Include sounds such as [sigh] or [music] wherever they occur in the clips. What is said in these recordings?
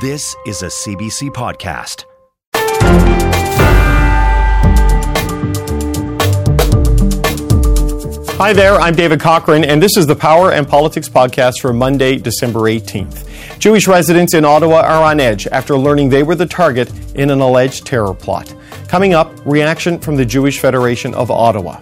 This is a CBC podcast. Hi there, I'm David Cochrane, and this is the Power and Politics podcast for Monday, December 18th. Jewish residents in Ottawa are on edge after learning they were the target in an alleged terror plot. Coming up, reaction from the Jewish Federation of Ottawa.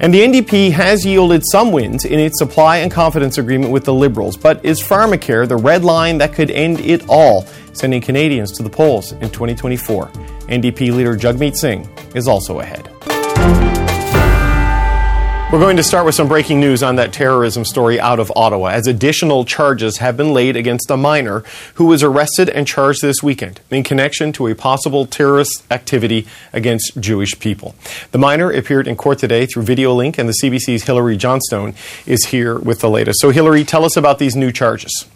And the NDP has yielded some wins in its supply and confidence agreement with the Liberals, but is pharmacare the red line that could end it all, sending Canadians to the polls in 2024? NDP leader Jagmeet Singh is also ahead. We're going to start with some breaking news on that terrorism story out of Ottawa, as additional charges have been laid against a minor who was arrested and charged this weekend in connection to a possible terrorist activity against Jewish people. The minor appeared in court today through video link, and the CBC's Hilary Johnstone is here with the latest. So, Hilary, tell us about these new charges.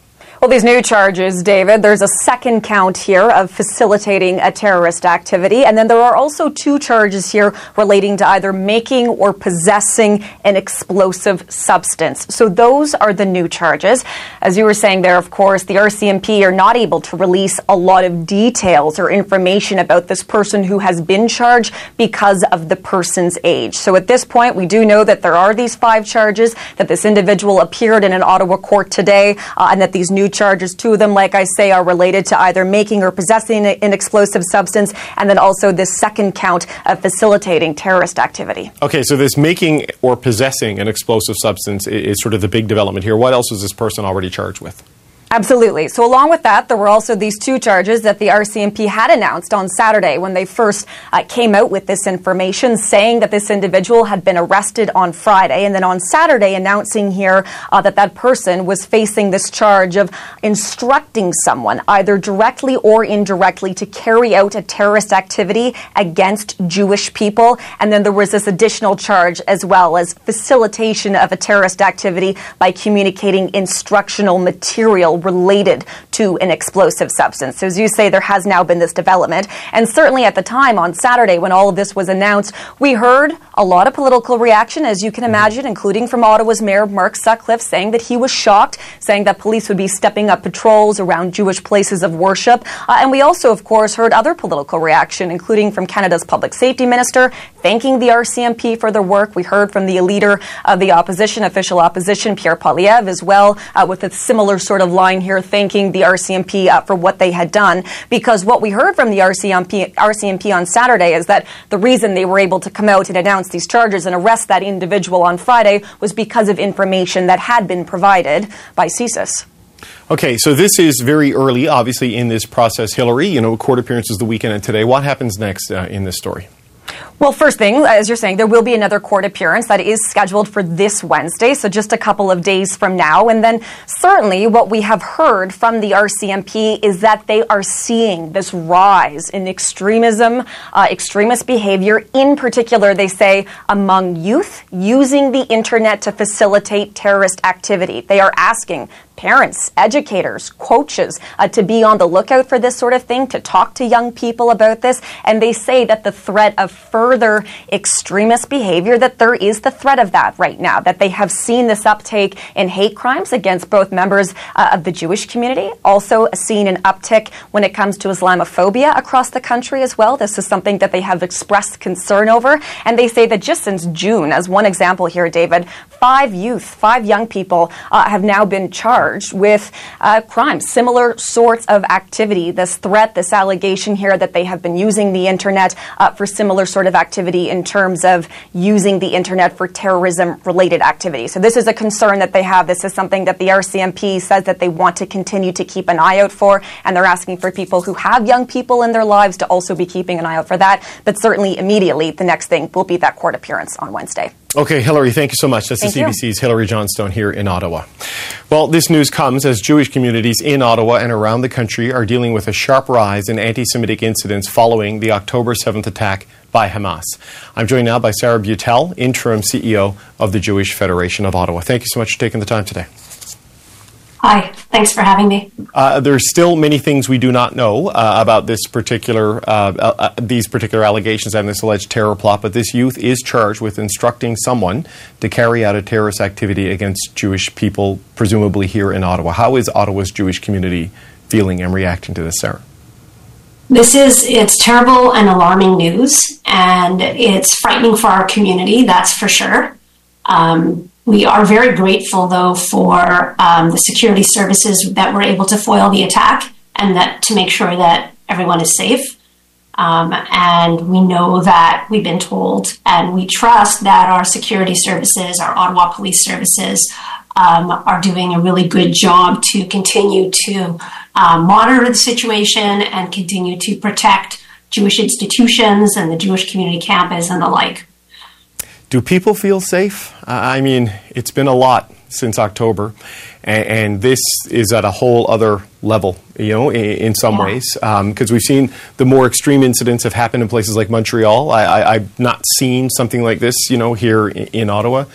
Well, these new charges, David, there's a second count here of facilitating a terrorist activity. And then there are also two charges here relating to either making or possessing an explosive substance. So those are the new charges. As you were saying there, of course, the RCMP are not able to release a lot of details or information about this person who has been charged because of the person's age. So at this point, we do know that there are these five charges, that this individual appeared in an Ottawa court today, uh, and that these new charges. Two of them, like I say, are related to either making or possessing an explosive substance, and then also this second count of facilitating terrorist activity. Okay, so this making or possessing an explosive substance is sort of the big development here. What else is this person already charged with? Absolutely. So, along with that, there were also these two charges that the RCMP had announced on Saturday when they first uh, came out with this information, saying that this individual had been arrested on Friday, and then on Saturday announcing here uh, that that person was facing this charge of instructing someone, either directly or indirectly, to carry out a terrorist activity against Jewish people. And then there was this additional charge as well as facilitation of a terrorist activity by communicating instructional material related to an explosive substance. So, as you say, there has now been this development. And certainly at the time on Saturday when all of this was announced, we heard a lot of political reaction, as you can imagine, including from Ottawa's Mayor Mark Sutcliffe saying that he was shocked, saying that police would be stepping up patrols around Jewish places of worship. Uh, and we also, of course, heard other political reaction, including from Canada's Public Safety Minister, thanking the RCMP for their work. We heard from the leader of the opposition, official opposition, Pierre Poilievre, as well, uh, with a similar sort of line here, thanking the RCMP uh, for what they had done. Because what we heard from the RCMP, RCMP on Saturday is that the reason they were able to come out and announce these charges and arrest that individual on Friday was because of information that had been provided by CSIS. Okay, so this is very early, obviously, in this process. Hilary, you know, court appearances the weekend and today. What happens next uh, in this story? Well, first thing, as you're saying, there will be another court appearance that is scheduled for this Wednesday, so just a couple of days from now. And then, certainly, what we have heard from the RCMP is that they are seeing this rise in extremism, uh, extremist behavior. In particular, they say among youth using the internet to facilitate terrorist activity. They are asking parents, educators, coaches uh, to be on the lookout for this sort of thing, to talk to young people about this. And they say that the threat of further extremist behavior, that there is the threat of that right now, that they have seen this uptake in hate crimes against both members uh, of the Jewish community, also seen an uptick when it comes to Islamophobia across the country as well. This is something that they have expressed concern over. And they say that just since June, as one example here, David, five youth, five young people uh, have now been charged charged with uh, crimes, similar sorts of activity. This threat, this allegation here that they have been using the internet uh, for similar sort of activity in terms of using the internet for terrorism related activity. So this is a concern that they have. This is something that the RCMP says that they want to continue to keep an eye out for, and they're asking for people who have young people in their lives to also be keeping an eye out for that. But certainly, immediately, the next thing will be that court appearance on Wednesday. Okay, Hilary, thank you so much. That's thank the CBC's you. Hilary Johnstone here in Ottawa. Well, this news comes as Jewish communities in Ottawa and around the country are dealing with a sharp rise in anti Semitic incidents following the October 7th attack by Hamas. I'm joined now by Sarah Beutel, interim CEO of the Jewish Federation of Ottawa. Thank you so much for taking the time today. Hi, thanks for having me. Uh, there's still many things we do not know uh, about this particular, uh, uh, uh, these particular allegations and this alleged terror plot. But this youth is charged with instructing someone to carry out a terrorist activity against Jewish people, presumably here in Ottawa. How is Ottawa's Jewish community feeling and reacting to this, Sarah? This is it's terrible and alarming news, and it's frightening for our community. That's for sure. Um, we are very grateful, though, for um, the security services that were able to foil the attack and that to make sure that everyone is safe. Um, and we know that we've been told, and we trust that our security services, our Ottawa Police Services, um, are doing a really good job to continue to uh, monitor the situation and continue to protect Jewish institutions and the Jewish community campus and the like. Do people feel safe? I mean, it's been a lot since October, and, and this is at a whole other level, you know, in, in some yeah. ways. Because um, we've seen the more extreme incidents have happened in places like Montreal. I, have not seen something like this, you know, here in, in Ottawa.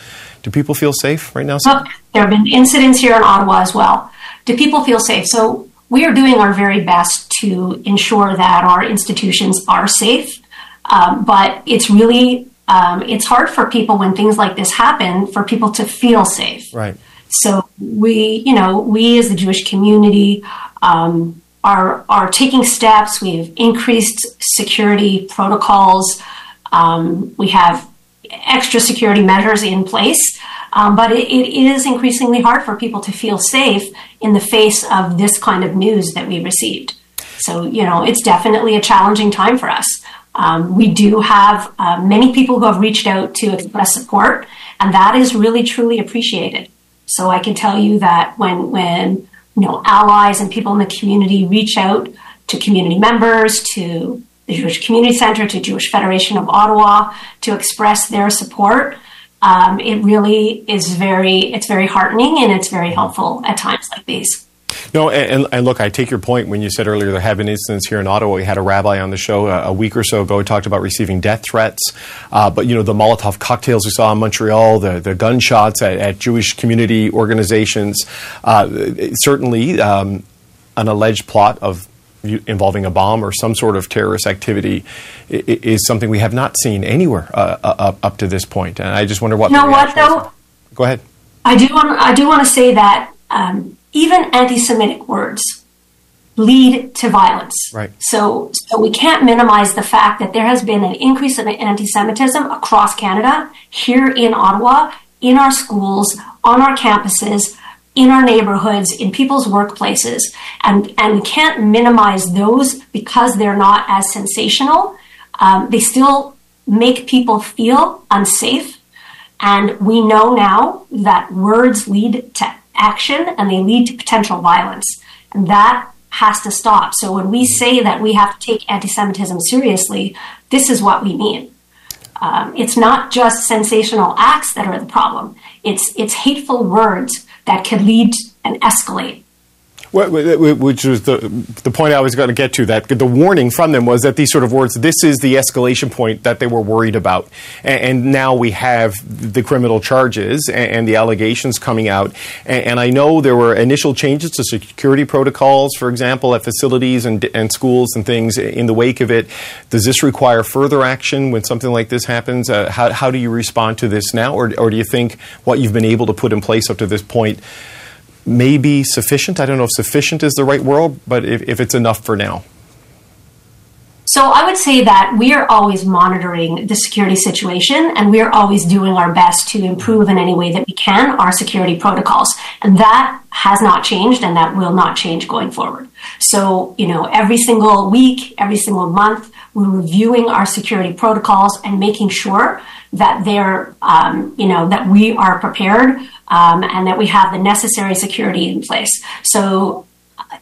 Do people feel safe right now? Look, there have been incidents here in Ottawa as well. Do people feel safe? So we are doing our very best to ensure that our institutions are safe. Um, but it's really um, it's hard for people when things like this happen for people to feel safe. Right. So we, you know, we as the Jewish community um, are are taking steps. We've increased security protocols. Um, we have extra security measures in place, um, but it, it is increasingly hard for people to feel safe in the face of this kind of news that we received. So, you know, it's definitely a challenging time for us. Um, we do have uh, many people who have reached out to express support, and that is really truly appreciated. So I can tell you that when when you know allies and people in the community reach out to community members, to the Jewish Community Center, to Jewish Federation of Ottawa, to express their support, um, it really is very it's very heartening and it's very helpful at times like these. No, and, and, look, I take your point when you said earlier there have been incidents here in Ottawa. We had a rabbi on the show a, a week or so ago who talked about receiving death threats. Uh, but, you know, the Molotov cocktails we saw in Montreal, the, the gunshots at, at Jewish community organizations, uh, certainly um, an alleged plot of involving a bomb or some sort of terrorist activity is something we have not seen anywhere uh, up, up to this point. And I just wonder what. You know what, though? Go ahead. I do want. I do want to say that um, even anti-Semitic words lead to violence. Right. So, so we can't minimize the fact that there has been an increase in anti-Semitism across Canada, here in Ottawa, in our schools, on our campuses, in our neighborhoods, in people's workplaces, and and we can't minimize those because they're not as sensational. Um, they still make people feel unsafe, and we know now that words lead to action and they lead to potential violence. And that has to stop. So when we say that we have to take anti Semitism seriously, this is what we mean. Um, it's not just sensational acts that are the problem, it's, it's hateful words that could lead and escalate which was the, the point I was going to get to, that the warning from them was that these sort of words, this is the escalation point that they were worried about. And, and now we have the criminal charges and, and the allegations coming out. And, and, I know there were initial changes to security protocols, for example, at facilities and, and schools and things in the wake of it. Does this require further action when something like this happens? Uh, how, how do you respond to this now? Or, or do you think what you've been able to put in place up to this point? May be sufficient. I don't know if sufficient is the right word, but if, if it's enough for now. So I would say that we are always monitoring the security situation and we are always doing our best to improve in any way that we can our security protocols. And that has not changed and that will not change going forward. So, you know, every single week, every single month, we're reviewing our security protocols and making sure that they're, um, you know, that we are prepared um, and that we have the necessary security in place. So,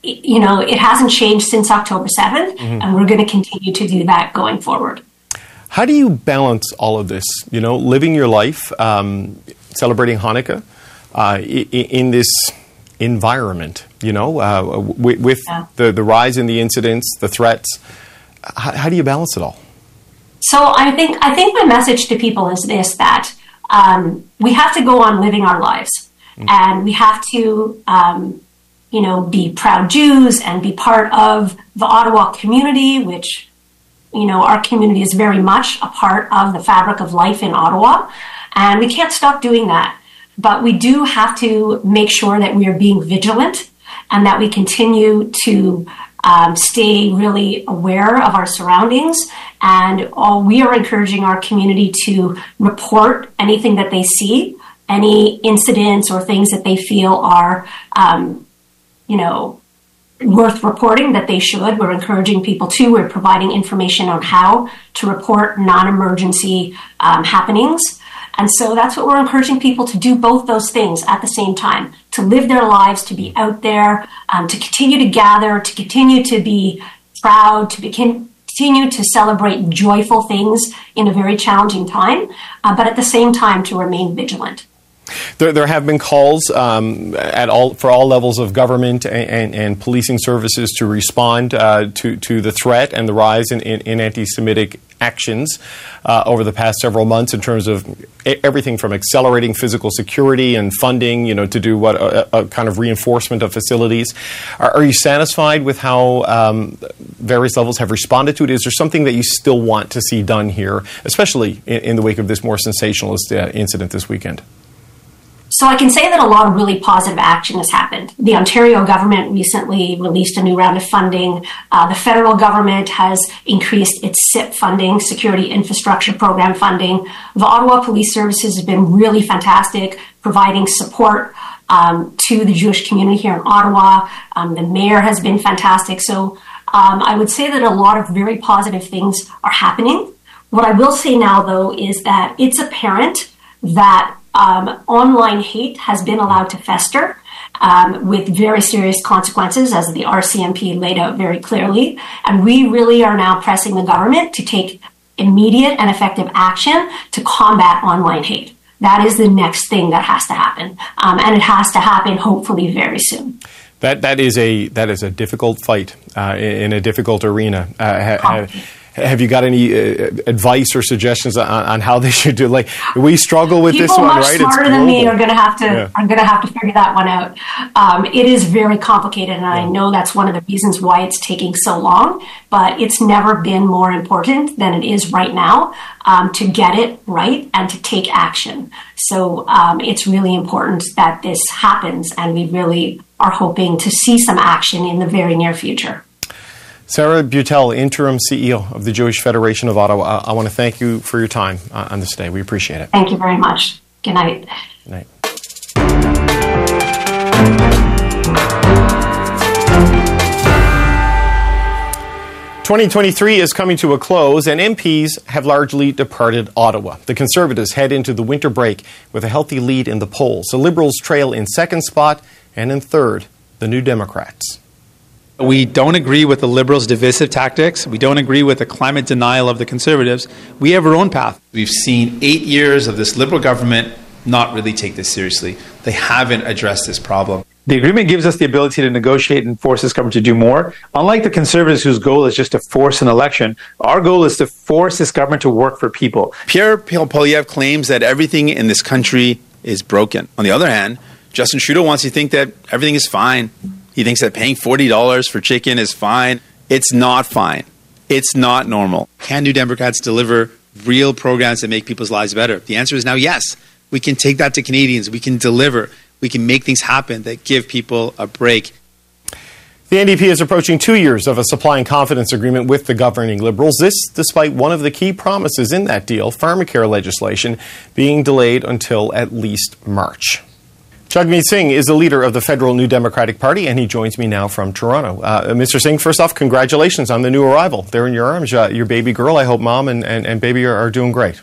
you know, it hasn't changed since October 7th, mm-hmm. and we're going to continue to do that going forward. How do you balance all of this? You know, living your life, um, celebrating Hanukkah uh, in this environment, you know, uh, with, with yeah. the, the rise in the incidents, the threats. How, how, do you balance it all? So I think I think my message to people is this: that um, we have to go on living our lives, mm. and we have to um, you know, be proud Jews and be part of the Ottawa community, which, you know, our community is very much a part of the fabric of life in Ottawa. And we can't stop doing that. But we do have to make sure that we are being vigilant and that we continue to um, stay really aware of our surroundings. And all, we are encouraging our community to report anything that they see, any incidents or things that they feel are, um, you know, worth reporting that they should. We're encouraging people to. We're providing information on how to report non emergency um, happenings. And so that's what we're encouraging people to do both those things at the same time to live their lives, to be out there, um, to continue to gather, to continue to be proud, to begin, continue to celebrate joyful things in a very challenging time, uh, but at the same time to remain vigilant. There, there have been calls um, at all for all levels of government and, and, and policing services to respond uh, to to the threat and the rise in, in, in anti-Semitic actions uh, over the past several months in terms of everything from accelerating physical security and funding, you know, to do what a, a kind of reinforcement of facilities. Are, are you satisfied with how um, various levels have responded to it? Is there something that you still want to see done here, especially in, in the wake of this more sensationalist uh, incident this weekend? So I can say that a lot of really positive action has happened. The Ontario government recently released a new round of funding. Uh, the federal government has increased its SIP funding, Security Infrastructure Program funding. The Ottawa Police Services has been really fantastic, providing support um, to the Jewish community here in Ottawa. Um, the mayor has been fantastic. So um, I would say that a lot of very positive things are happening. What I will say now, though, is that it's apparent that um, online hate has been allowed to fester um, with very serious consequences, as the RCMP laid out very clearly. And we really are now pressing the government to take immediate and effective action to combat online hate. That is the next thing that has to happen, um, and it has to happen hopefully very soon. That that is a that is a difficult fight uh, in a difficult arena. Uh, ha, have you got any uh, advice or suggestions on, on, how they should do? Like we struggle with People this one, right much right? Smarter than me are going to have to yeah. are going to have to figure that one out. Um, it is very complicated, and yeah. I know that's one of the reasons why it's taking so long. But it's never been more important than it is right now um, to get it right and to take action. So um, it's really important that this happens, and we really are hoping to see some action in the very near future. Sarah Beutel, Interim CEO of the Jewish Federation of Ottawa, I, I want to thank you for your time uh, on this day. We appreciate it. Thank you very much. Good night. Good night. Twenty twenty three is coming to a close, and MPs have largely departed Ottawa. The Conservatives head into the winter break with a healthy lead in the polls. The Liberals trail in second spot, and in third, the New Democrats. We don't agree with the Liberals' divisive tactics. We don't agree with the climate denial of the Conservatives. We have our own path. We've seen eight years of this Liberal government not really take this seriously. They haven't addressed this problem. The agreement gives us the ability to negotiate and force this government to do more. Unlike the Conservatives, whose goal is just to force an election, our goal is to force this government to work for people. Pierre Poilievre claims that everything in this country is broken. On the other hand, Justin Trudeau wants you to think that everything is fine. He thinks that paying $40 for chicken is fine. It's not fine. It's not normal. Can New Democrats deliver real programs that make people's lives better? The answer is now yes. We can take that to Canadians. We can deliver. We can make things happen that give people a break. The NDP is approaching two years of a supply and confidence agreement with the governing Liberals. This, despite one of the key promises in that deal, pharmacare legislation, being delayed until at least March. Jagmeet Singh is the leader of the federal New Democratic Party, and he joins me now from Toronto. Uh, Mr. Singh, first off, congratulations on the new arrival. They're in your arms, uh, your baby girl. I hope mom and, and, and baby are, are, doing great.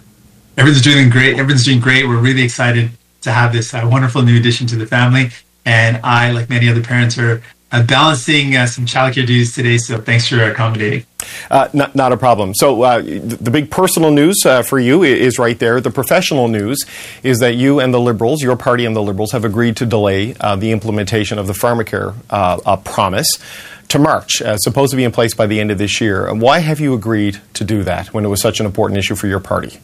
Everything's doing great. Everything's doing great. We're really excited to have this uh, wonderful new addition to the family. And I, like many other parents, are uh, balancing uh, some childcare duties today. So thanks for accommodating. Uh, not, not, a problem. So uh, the big personal news uh, for you is right there. The professional news is that you and the Liberals, your party and the Liberals, have agreed to delay uh, the implementation of the pharmacare uh, promise to March, supposed to be in place by the end of this year. Why have you agreed to do that when it was such an important issue for your party?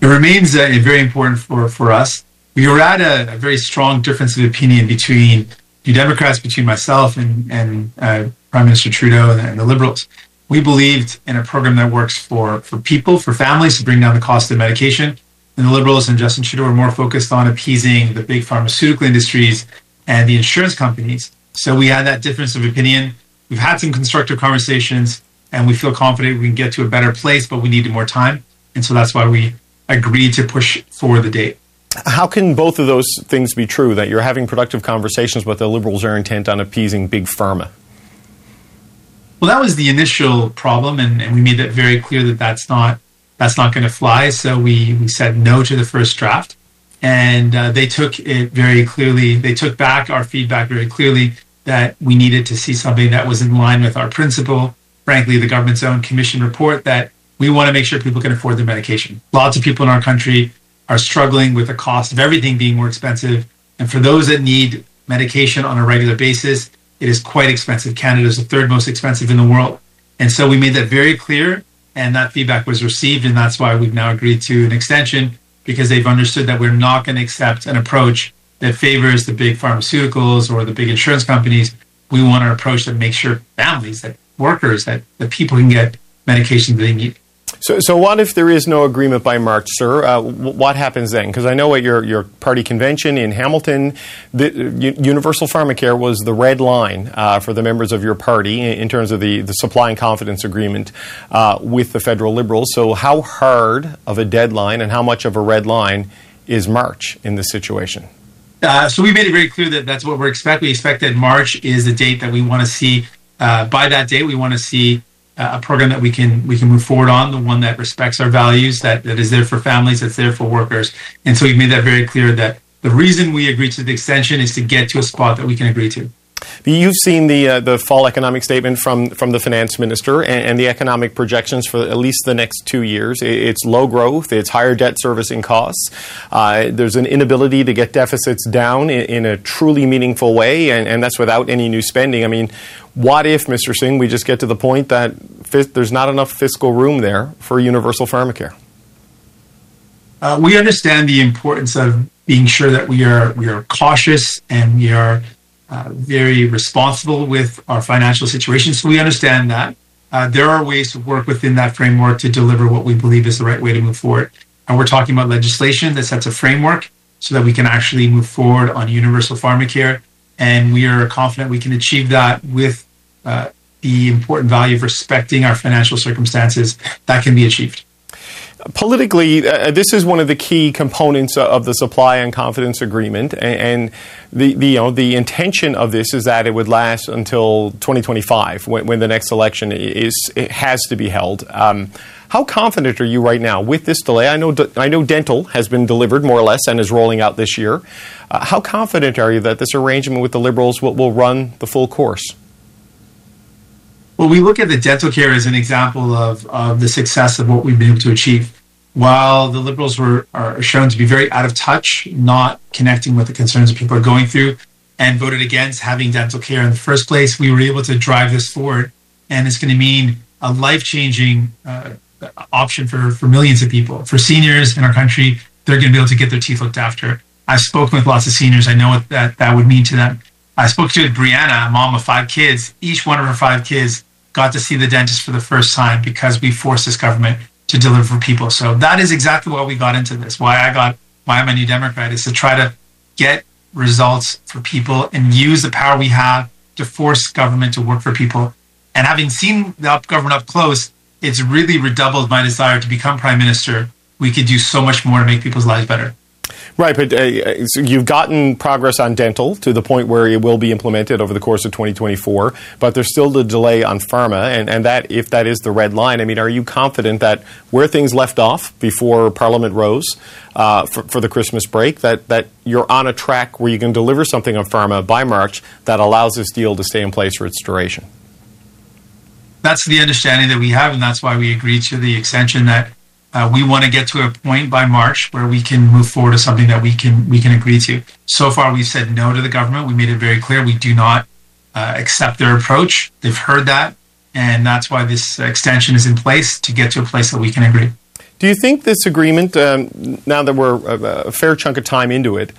It remains very important for, for us. We were at a, a very strong difference of opinion between New Democrats, between myself and, and uh, Prime Minister Trudeau and, and the Liberals, we believed in a program that works for, for people, for families to bring down the cost of medication. And the Liberals and Justin Trudeau are more focused on appeasing the big pharmaceutical industries and the insurance companies. So we had that difference of opinion. We've had some constructive conversations and we feel confident we can get to a better place, but we needed more time. And so that's why we agreed to push for the date. How can both of those things be true? That you're having productive conversations, but the Liberals are intent on appeasing big pharma? Well, that was the initial problem, and, and we made that very clear that that's not that's not going to fly. So we we said no to the first draft, and uh, they took it very clearly. They took back our feedback very clearly that we needed to see something that was in line with our principle. Frankly, the government's own commission report that we want to make sure people can afford their medication. Lots of people in our country are struggling with the cost of everything being more expensive. And for those that need medication on a regular basis, it is quite expensive. Canada is the third most expensive in the world. And so we made that very clear, and that feedback was received. And that's why we've now agreed to an extension because they've understood that we're not going to accept an approach that favors the big pharmaceuticals or the big insurance companies. We want an approach that makes sure families, that workers, that the people can get medication that they need. So, so what if there is no agreement by March, sir? Uh, what happens then? Because I know at your, your party convention in Hamilton, the, uh, Universal Pharmacare was the red line uh, for the members of your party in, in, terms of the, the supply and confidence agreement uh, with the federal Liberals. So, how hard of a deadline and how much of a red line is March in this situation? Uh, so we made it very clear that that's what we're expecting. We expect that March is the date that we want to see. Uh, by that date, we want to see Uh, a program that we can we can move forward on, the one that respects our values, that, that is there for families, that's there for workers. And so we've made that very clear that the reason we agreed to the extension is to get to a spot that we can agree to. You've seen the uh, the fall economic statement from from the finance minister and, and, the economic projections for at least the next two years. It's low growth. It's higher debt servicing costs. Uh, there's an inability to get deficits down in, in a truly meaningful way, and, and, that's without any new spending. I mean, what if, Mr. Singh, we just get to the point that there's not enough fiscal room there for universal pharmacare? Uh, we understand the importance of being sure that we are we are cautious and we are uh, very responsible with our financial situation. So we understand that uh, there are ways to work within that framework to deliver what we believe is the right way to move forward. And we're talking about legislation that sets a framework so that we can actually move forward on universal pharmacare. And we are confident we can achieve that with uh, the important value of respecting our financial circumstances. That can be achieved politically, uh, this is one of the key components of the supply and confidence agreement, and, and the, the, you know the intention of this is that it would last until 2025, when, when the next election is has to be held. Um, how confident are you right now with this delay? I know I know dental has been delivered more or less and is rolling out this year. Uh, how confident are you that this arrangement with the Liberals will, will run the full course? Well, we look at the dental care as an example of, of the success of what we've been able to achieve. While the Liberals were are shown to be very out of touch, not connecting with the concerns that people are going through, and voted against having dental care in the first place, we were able to drive this forward. And it's going to mean a life changing uh, option for, for millions of people. For seniors in our country, they're going to be able to get their teeth looked after. I've spoken with lots of seniors. I know what that, that would mean to them. I spoke to Brianna, a mom of five kids. Each one of her five kids got to see the dentist for the first time because we forced this government to deliver for people. So that is exactly why we got into this. Why I got why I'm a new Democrat is to try to get results for people and use the power we have to force government to work for people. And having seen the up government up close, it's really redoubled my desire to become prime minister. We could do so much more to make people's lives better. Right, but uh, so you've gotten progress on dental to the point where it will be implemented over the course of 2024, but there's still the delay on pharma, and, and that if that is the red line, I mean, are you confident that where things left off before Parliament rose uh, for, for, the Christmas break, that, that you're on a track where you can deliver something on pharma by March that allows this deal to stay in place for its duration? That's the understanding that we have, and that's why we agreed to the extension that uh, we want to get to a point by March where we can move forward to something that we can we can agree to. So far, we've said no to the government. We made it very clear we do not uh, accept their approach. They've heard that, and that's why this extension is in place to get to a place that we can agree. Do you think this agreement, um, now that we're a, a fair chunk of time into it,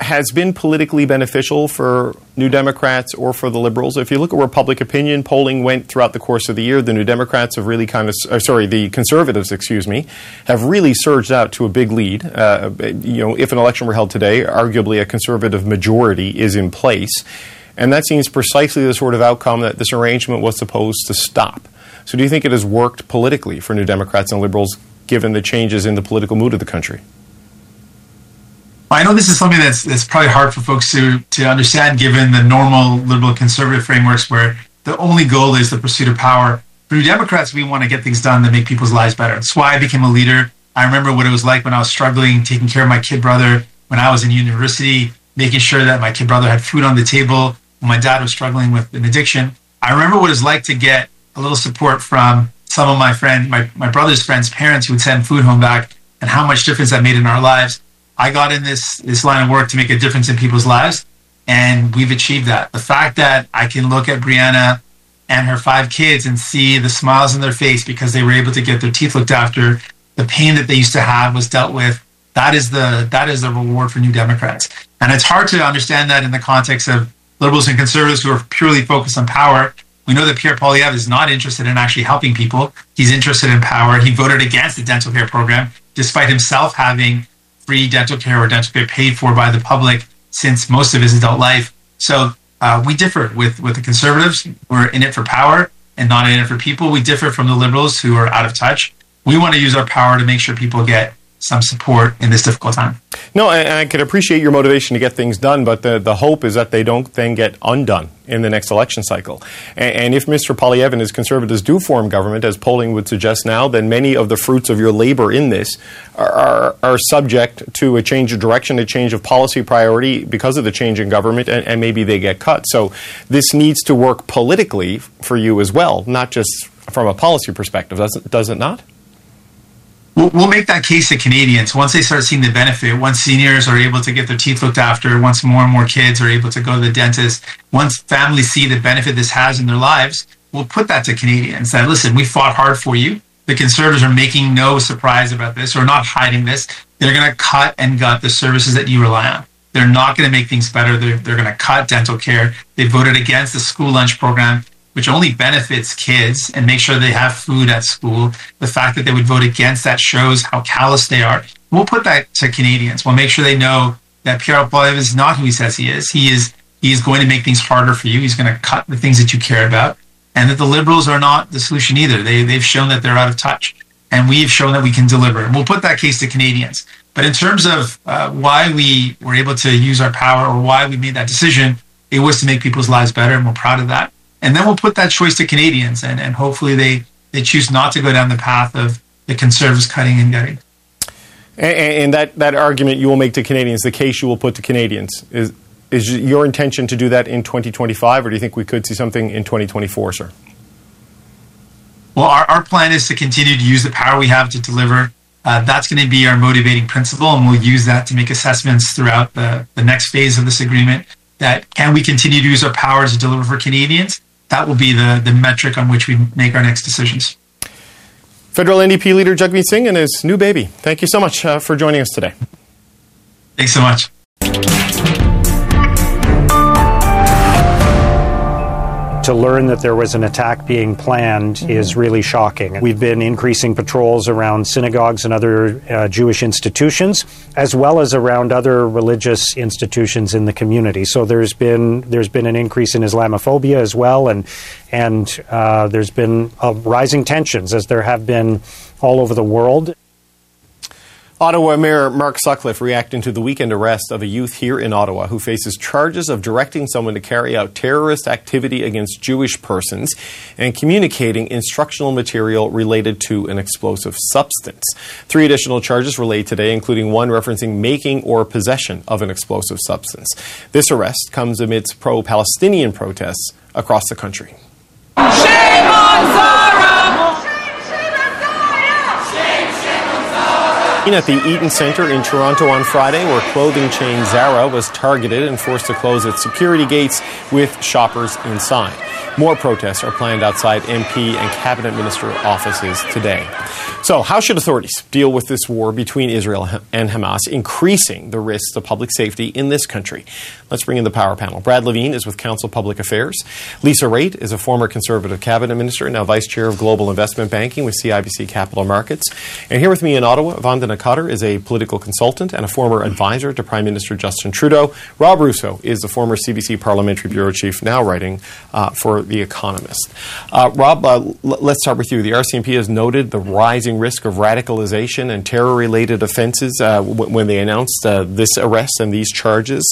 has been politically beneficial for New Democrats or for the Liberals. If you look at where public opinion polling went throughout the course of the year, the New Democrats have really kind of, uh, sorry, the Conservatives, excuse me, have really surged out to a big lead. Uh, you know, if an election were held today, arguably a Conservative majority is in place. And that seems precisely the sort of outcome that this arrangement was supposed to stop. So do you think it has worked politically for New Democrats and Liberals given the changes in the political mood of the country? I know this is something that's that's probably hard for folks to to understand, given the normal liberal conservative frameworks where the only goal is the pursuit of power. For New Democrats, we want to get things done that make people's lives better. That's why I became a leader. I remember what it was like when I was struggling, taking care of my kid brother when I was in university, making sure that my kid brother had food on the table when my dad was struggling with an addiction. I remember what it was like to get a little support from some of my friend, my, my brother's friends' parents who would send food home back and how much difference that made in our lives. I got in this this line of work to make a difference in people's lives, and we've achieved that. The fact that I can look at Brianna and her five kids and see the smiles on their face because they were able to get their teeth looked after, the pain that they used to have was dealt with. That is the that is the reward for New Democrats, and it's hard to understand that in the context of liberals and conservatives who are purely focused on power. We know that Pierre Poilievre is not interested in actually helping people. He's interested in power. He voted against the dental care program, despite himself having free dental care or dental care paid for by the public since most of his adult life. So uh, we differ with, with the conservatives. We're in it for power and not in it for people. We differ from the liberals who are out of touch. We want to use our power to make sure people get some support in this difficult time. No, and I can appreciate your motivation to get things done, but the, the hope is that they don't then get undone in the next election cycle. And, and if Mr. Poilievre and his conservatives do form government, as polling would suggest now, then many of the fruits of your labor in this are, are, subject to a change of direction, a change of policy priority because of the change in government, and, and maybe they get cut. So this needs to work politically for you as well, not just from a policy perspective, does does it not? We'll, we'll make that case to Canadians once they start seeing the benefit. Once seniors are able to get their teeth looked after, once more and more kids are able to go to the dentist, once families see the benefit this has in their lives, we'll put that to Canadians. That listen, we fought hard for you. The Conservatives are making no surprise about this or not hiding this. They're going to cut and gut the services that you rely on. They're not going to make things better. They're, they're going to cut dental care. They voted against the school lunch program which only benefits kids and make sure they have food at school. The fact that they would vote against that shows how callous they are. We'll put that to Canadians. We'll make sure they know that Pierre Poilievre is not who he says he is. He is he is going to make things harder for you. He's going to cut the things that you care about, and that the Liberals are not the solution either. They they've shown that they're out of touch, and we've shown that we can deliver. And we'll put that case to Canadians. But in terms of uh, why we were able to use our power or why we made that decision, it was to make people's lives better, and we're proud of that and then we'll put that choice to Canadians, and, and hopefully they, they choose not to go down the path of the Conservatives cutting and gutting. And, and that, that argument you will make to Canadians, the case you will put to Canadians, is, is your intention to do that in 2025, or do you think we could see something in 2024, sir? Well, our, our plan is to continue to use the power we have to deliver. Uh, that's going to be our motivating principle, and we'll use that to make assessments throughout the, the next phase of this agreement. That can we continue to use our power to deliver for Canadians? That will be the, the metric on which we make our next decisions. Federal NDP leader Jagmeet Singh and his new baby. Thank you so much uh, for joining us today. Thanks so much. To learn that there was an attack being planned mm-hmm. is really shocking. We've been increasing patrols around synagogues and other uh, Jewish institutions, as well as around other religious institutions in the community. So there's been there's been an increase in Islamophobia as well, and and uh, there's been uh, rising tensions as there have been all over the world. Ottawa Mayor Mark Sutcliffe reacting to the weekend arrest of a youth here in Ottawa who faces charges of directing someone to carry out terrorist activity against Jewish persons and communicating instructional material related to an explosive substance. Three additional charges were laid today, including one referencing making or possession of an explosive substance. This arrest comes amidst pro Palestinian protests across the country. Shame on at the Eaton Centre in Toronto on Friday, where clothing chain Zara was targeted and forced to close its security gates with shoppers inside. More protests are planned outside MP and Cabinet Minister offices today. So, how should authorities deal with this war between Israel and Hamas, increasing the risks of public safety in this country? Let's bring in the power panel. Brad Lavigne is with Counsel Public Affairs. Lisa Raitt is a former conservative cabinet minister, now vice chair of global investment banking with CIBC Capital Markets. And here with me in Ottawa, Vandana Kattar is a political consultant and a former advisor to Prime Minister Justin Trudeau. Rob Russo is the former CBC parliamentary bureau chief, now writing uh, for The Economist. Uh, Rob, uh, l- let's start with you. The RCMP has noted the rising risk of radicalization and terror related offenses uh, w- when they announced uh, this arrest and these charges.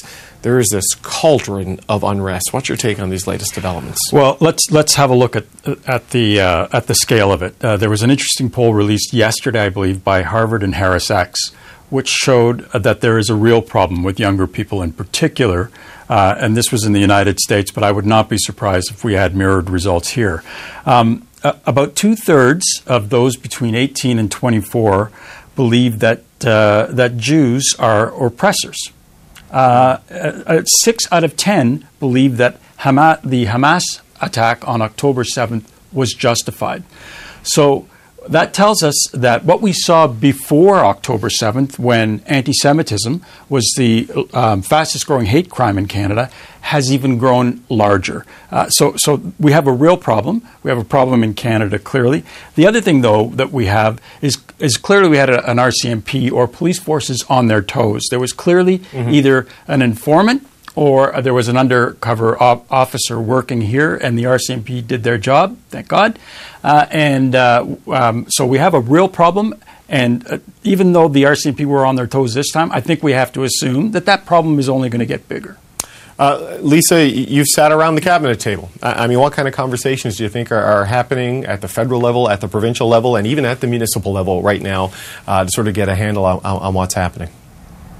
There is this cauldron of unrest. What's your take on these latest developments? Well, let's let's have a look at at the uh, at the scale of it. Uh, there was an interesting poll released yesterday, I believe, by Harvard and Harris X, which showed that there is a real problem with younger people in particular. Uh, and this was in the United States, but I would not be surprised if we had mirrored results here. Um, about two thirds of those between 18 and 24 believe that uh, that Jews are oppressors. Uh, uh, six out of ten believe that Hamas, the Hamas attack on October 7th was justified. So that tells us that what we saw before October 7th, when anti Semitism was the um, fastest growing hate crime in Canada, has even grown larger. Uh, so, so we have a real problem. We have a problem in Canada, clearly. The other thing, though, that we have is, is clearly we had a, an RCMP or police forces on their toes. There was clearly mm-hmm. either an informant or there was an undercover op- officer working here, and the RCMP did their job, thank God. Uh, and uh, um, so we have a real problem. And uh, even though the RCMP were on their toes this time, I think we have to assume that that problem is only going to get bigger. Uh, Lisa, you've sat around the cabinet table. I mean, what kind of conversations do you think are, are, happening at the federal level, at the provincial level, and even at the municipal level right now uh, to sort of get a handle on, on what's happening?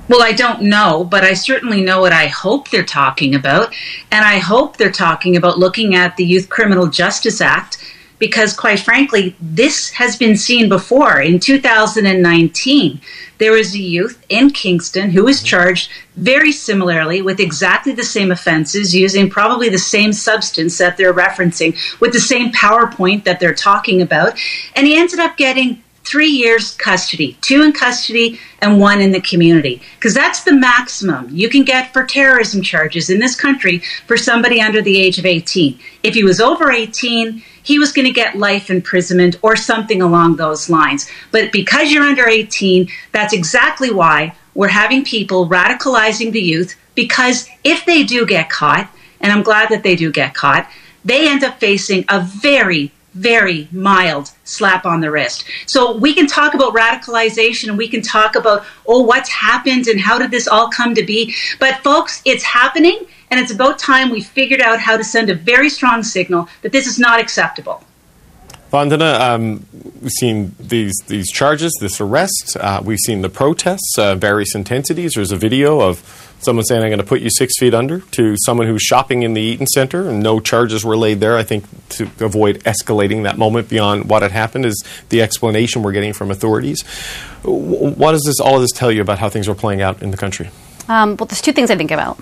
Well, I don't know, but I certainly know what I hope they're talking about. And I hope they're talking about looking at the Youth Criminal Justice Act because, quite frankly, this has been seen before. In 2019, there was a youth in Kingston who was charged very similarly with exactly the same offenses, using probably the same substance that they're referencing, with the same PowerPoint that they're talking about. And he ended up getting three years custody, two in custody and one in the community. Because that's the maximum you can get for terrorism charges in this country for somebody under the age of 18. If he was over 18, he was going to get life imprisonment or something along those lines. But because you're under 18, that's exactly why we're having people radicalizing the youth because if they do get caught, and I'm glad that they do get caught, they end up facing a very, very mild slap on the wrist. So we can talk about radicalization and we can talk about, oh, what's happened and how did this all come to be. But folks, it's happening and it's about time we figured out how to send a very strong signal that this is not acceptable. Vandana, um, we've seen these these charges, this arrest. Uh, we've seen the protests, uh, various intensities. There's a video of someone saying, "I'm going to put you six feet under," to someone who's shopping in the Eaton Center, and no charges were laid there. I think to avoid escalating that moment beyond what had happened is the explanation we're getting from authorities. What does this all of this tell you about how things are playing out in the country? Um, well, there's two things I think about.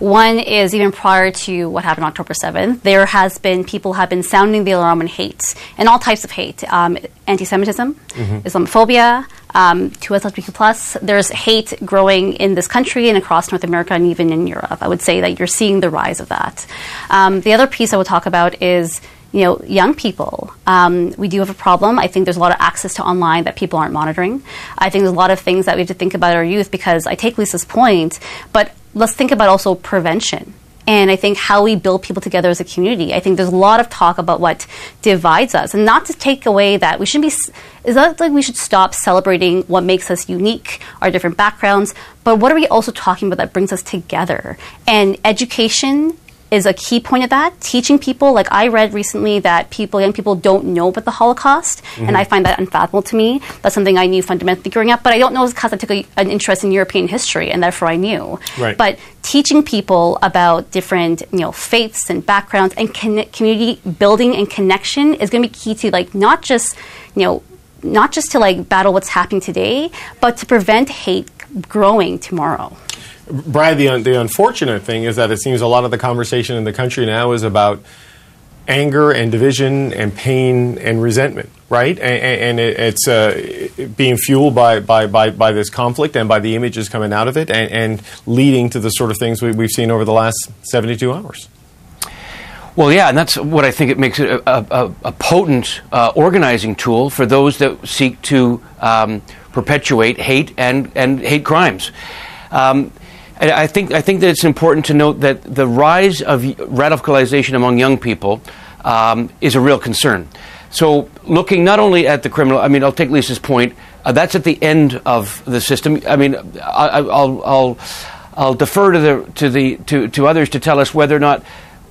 One is even prior to what happened October 7th, there has been people have been sounding the alarm on hate and all types of hate, um, anti-Semitism, mm-hmm. Islamophobia, um, to LGBTQ plus. There's hate growing in this country and across North America and even in Europe. I would say that you're seeing the rise of that. Um, the other piece I would talk about is you know, young people. Um, we do have a problem. I think there's a lot of access to online that people aren't monitoring. I think there's a lot of things that we have to think about our youth because I take Lisa's point, but let's think about also prevention. And I think how we build people together as a community. I think there's a lot of talk about what divides us, and not to take away that we shouldn't be. Is that like we should stop celebrating what makes us unique, our different backgrounds, but what are we also talking about that brings us together? And education is a key point of that. Teaching people, like I read recently that people, young people, don't know about the Holocaust, mm-hmm. and I find that unfathomable to me. That's something I knew fundamentally growing up, but I don't know because I took a, an interest in European history, and therefore I knew. Right. But teaching people about different, you know, faiths and backgrounds and con- community building and connection is going to be key to like not just, you know, not just to like battle what's happening today, but to prevent hate growing tomorrow. Brad, the, the unfortunate thing is that it seems a lot of the conversation in the country now is about anger and division and pain and resentment, right? And, and it, it's uh, being fueled by, by, by, by, this conflict and by the images coming out of it and, and leading to the sort of things we, we've seen over the last 72 hours. Well, yeah, and that's what I think it makes it a, a, a potent uh, organizing tool for those that seek to um, perpetuate hate and, and hate crimes. Um, I think I think that it's important to note that the rise of radicalization among young people um, is a real concern. So, looking not only at the criminal, I mean, I'll take Lisa's point. Uh, that's at the end of the system. I mean, I, will I'll I'll defer to the to the to, to others to tell us whether or not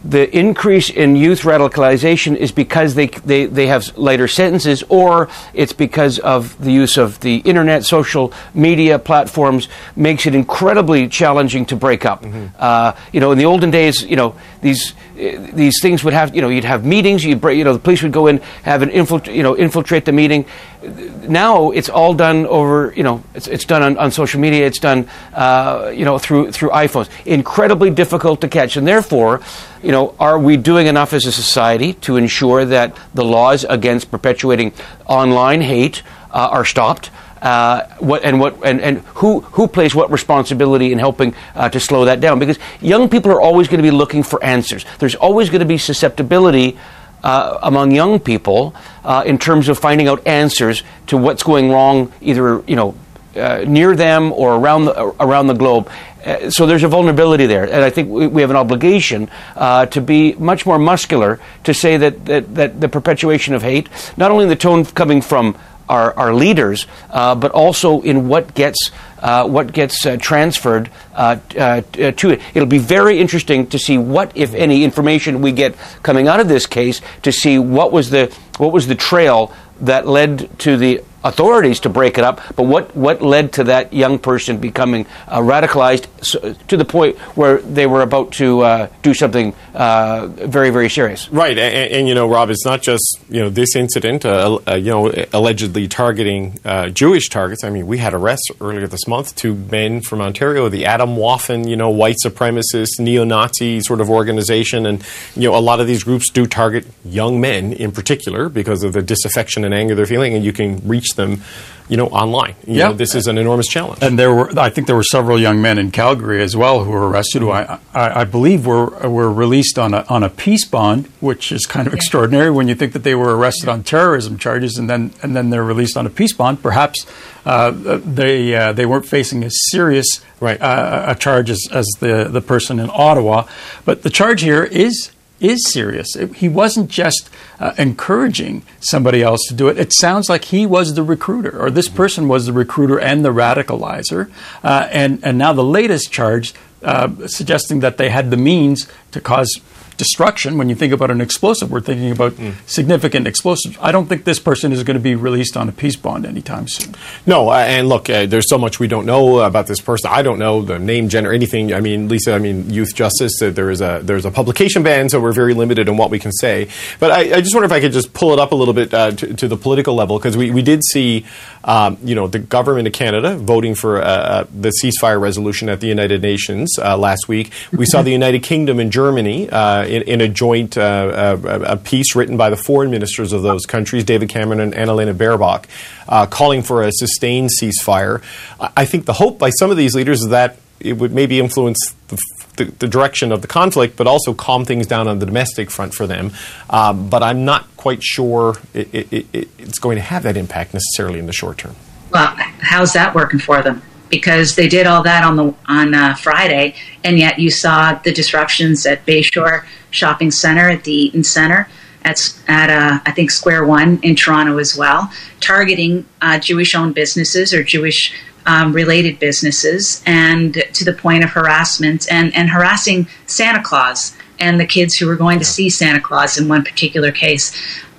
the increase in youth radicalization is because they, they, they have lighter sentences, or it's because of the use of the internet, social media platforms, makes it incredibly challenging to break up. Mm-hmm. Uh, you know, in the olden days, you know, these these things would have, you know, you'd have meetings, you'd you know, the police would go in, have an infiltrate, you know, infiltrate the meeting. Now it's all done over, you know, it's, it's done on, on social media, it's done, uh, you know, through through iPhones. Incredibly difficult to catch, and therefore, you know, are we doing enough as a society to ensure that the laws against perpetuating online hate uh, are stopped? Uh, what and what and, and who who plays what responsibility in helping uh, to slow that down? Because young people are always going to be looking for answers. There's always going to be susceptibility uh, among young people uh, in terms of finding out answers to what's going wrong either you know uh, near them or around the, around the globe. Uh, so there's a vulnerability there, and I think we, we have an obligation uh, to be much more muscular to say that, that, that the perpetuation of hate, not only the tone coming from our, our leaders, uh, but also in what gets uh, what gets uh, transferred uh, uh, to it. It'll be very interesting to see what, if any, information we get coming out of this case to see what was the what was the trail that led to the authorities to break it up, but what, what led to that young person becoming uh, radicalized to the point where they were about to uh, do something uh, very, very serious? Right, and, and, you know, Rob, it's not just you know this incident, uh, uh, you know, allegedly targeting uh, Jewish targets. I mean, we had arrests earlier this month, two men from Ontario, the Atomwaffen, you know, white supremacist, neo-Nazi sort of organization, and you know, a lot of these groups do target young men in particular because of the disaffection and anger they're feeling, and you can reach reach them, you know, online. You yeah. Know, this is an enormous challenge. And there were, I think, there were several young men in Calgary as well who were arrested, who I, I, I believe were were released on a on a peace bond, which is kind of yeah. extraordinary when you think that they were arrested on terrorism charges and then and then they're released on a peace bond. Perhaps uh, they uh, they weren't facing as serious right. uh, a charge as, as the the person in Ottawa, but the charge here is is serious. He wasn't just uh, encouraging somebody else to do it. It sounds like he was the recruiter, or this person was the recruiter and the radicalizer. Uh, and, and now the latest charge uh, suggesting that they had the means to cause destruction. When you think about an explosive, we're thinking about mm. significant explosives. I don't think this person is going to be released on a peace bond anytime soon. No, uh, and look, uh, there's so much we don't know about this person. I don't know the name, gender, anything. I mean, Lisa, I mean, youth justice. Uh, there is a there's a publication ban, so we're very limited in what we can say. But I, I just wonder if I could just pull it up a little bit uh, to, to, the political level because we, we did see, um, you know, the government of Canada voting for uh, uh, the ceasefire resolution at the United Nations last week. We saw the United Kingdom and Germany in, in a joint uh, uh, a piece written by the foreign ministers of those countries, David Cameron and Annalena Baerbock, uh, calling for a sustained ceasefire. I think the hope by some of these leaders is that it would maybe influence the, the, the, direction of the conflict, but also calm things down on the domestic front for them. Um, but I'm not quite sure it, it, it, it's going to have that impact necessarily in the short term. Well, how's that working for them? Because they did all that on the on uh, Friday, and yet you saw the disruptions at Bayshore Shopping Center at the Eaton Center at at uh, I think Square One in Toronto as well, targeting uh, Jewish-owned businesses or Jewish. Um, related businesses and to the point of harassment and, and harassing Santa Claus and the kids who were going to see Santa Claus in one particular case.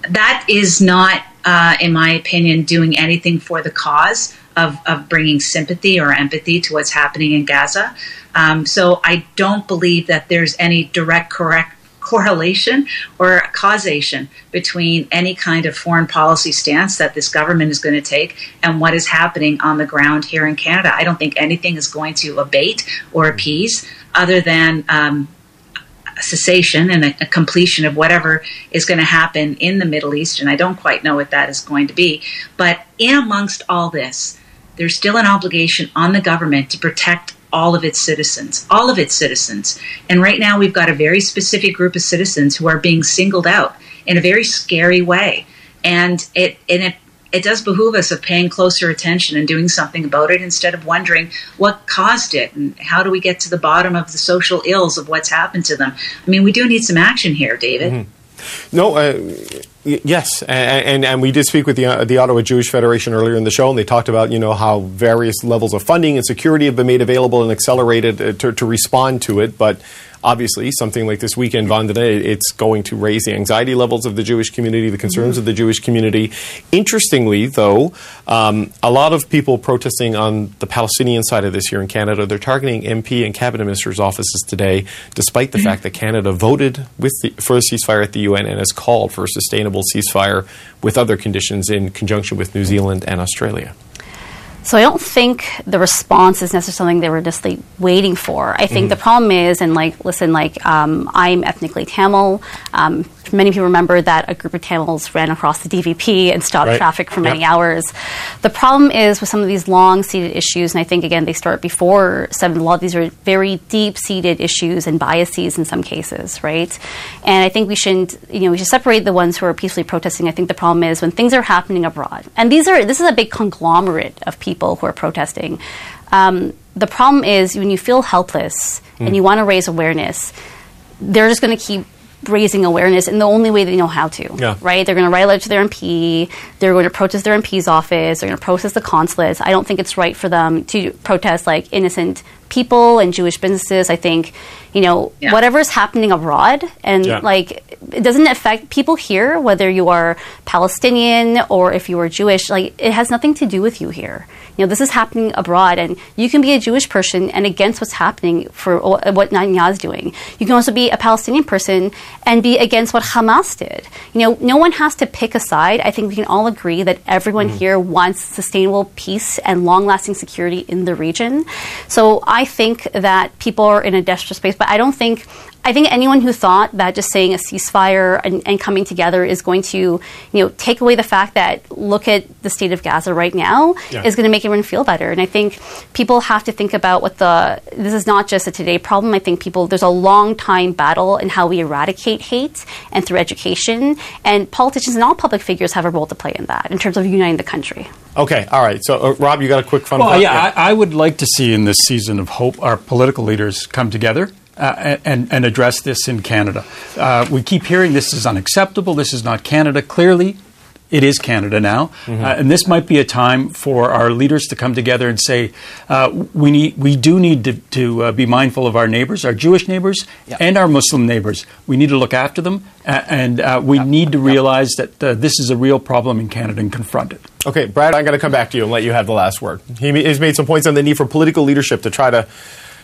That is not, uh, in my opinion, doing anything for the cause of, of bringing sympathy or empathy to what's happening in Gaza. Um, so I don't believe that there's any direct correct correlation or causation between any kind of foreign policy stance that this government is going to take and what is happening on the ground here in Canada. I don't think anything is going to abate or appease other than um, cessation and a, a, completion of whatever is going to happen in the Middle East, and I don't quite know what that is going to be. But in amongst all this, there's still an obligation on the government to protect all of its citizens, all of its citizens. And right now, we've got a very specific group of citizens who are being singled out in a very scary way. And it and it it does behoove us of paying closer attention and doing something about it instead of wondering what caused it and how do we get to the bottom of the social ills of what's happened to them. I mean, we do need some action here, David. Mm-hmm. No, uh, yes, and, and, and we did speak with the uh, the Ottawa Jewish Federation earlier in the show, and they talked about you know how various levels of funding and security have been made available and accelerated uh, to, to respond to it, but obviously, something like this weekend Vendredi, it's going to raise the anxiety levels of the Jewish community, the concerns mm-hmm. of the Jewish community. Interestingly, though, um, a lot of people protesting on the Palestinian side of this here in Canada, they're targeting MP and cabinet ministers' offices today, despite the mm-hmm. [laughs] fact that Canada voted with the, for a ceasefire at the UN and has called for a sustainable ceasefire with other conditions in conjunction with New Zealand and Australia. So I don't think the response is necessarily something they were just like waiting for. I think mm-hmm. the problem is, and like, listen, like, um, I'm ethnically Tamil. Um, many people remember that a group of Tamils ran across the DVP and stopped right. traffic for many yep. hours. The problem is with some of these long-seated issues, and I think again they start before seven. A lot of these are very deep-seated issues and biases in some cases, right? And I think we shouldn't, you know, we should separate the ones who are peacefully protesting. I think the problem is when things are happening abroad, and these are this is a big conglomerate of people who are protesting. Um, the problem is when you feel helpless mm. and you want to raise awareness, they're just going to keep raising awareness in the only way they know how to. Yeah. Right? They're going to write a letter to their MP. They're going to protest their MP's office. They're going to protest the consulates. I don't think it's right for them to protest like innocent people and Jewish businesses. I think, you know, yeah. whatever's happening abroad and yeah. like it doesn't affect people here, whether you are Palestinian or if you are Jewish, like it has nothing to do with you here. You know, this is happening abroad, and you can be a Jewish person and against what's happening for what Netanyahu is doing. You can also be a Palestinian person and be against what Hamas did. You know, no one has to pick a side. I think we can all agree that everyone mm-hmm. here wants sustainable peace and long-lasting security in the region. So I think that people are in a desperate space, but I don't think I think anyone who thought that just saying a ceasefire and, and, coming together is going to, you know, take away the fact that look at the state of Gaza right now yeah. is going to make everyone feel better. And I think people have to think about what the this is not just a today problem. I think people there's a long time battle in how we eradicate hate and through education. And politicians and all public figures have a role to play in that in terms of uniting the country. Okay, all right. So, uh, Rob, you got a quick fun. Well, yeah, yeah. I, I would like to see in this season of hope our political leaders come together uh, and, and, address this in Canada. Uh, we keep hearing this is unacceptable, this is not Canada. Clearly, it is Canada now, mm-hmm. uh, and this might be a time for our leaders to come together and say uh, we need, we do need to, to uh, be mindful of our neighbors, our Jewish neighbors, yep. and our Muslim neighbors. We need to look after them, and uh, we yep. need to realize yep. that this is a real problem in Canada and confront it. Okay, Brad, I'm going to come back to you and let you have the last word. He, he's made some points on the need for political leadership to try to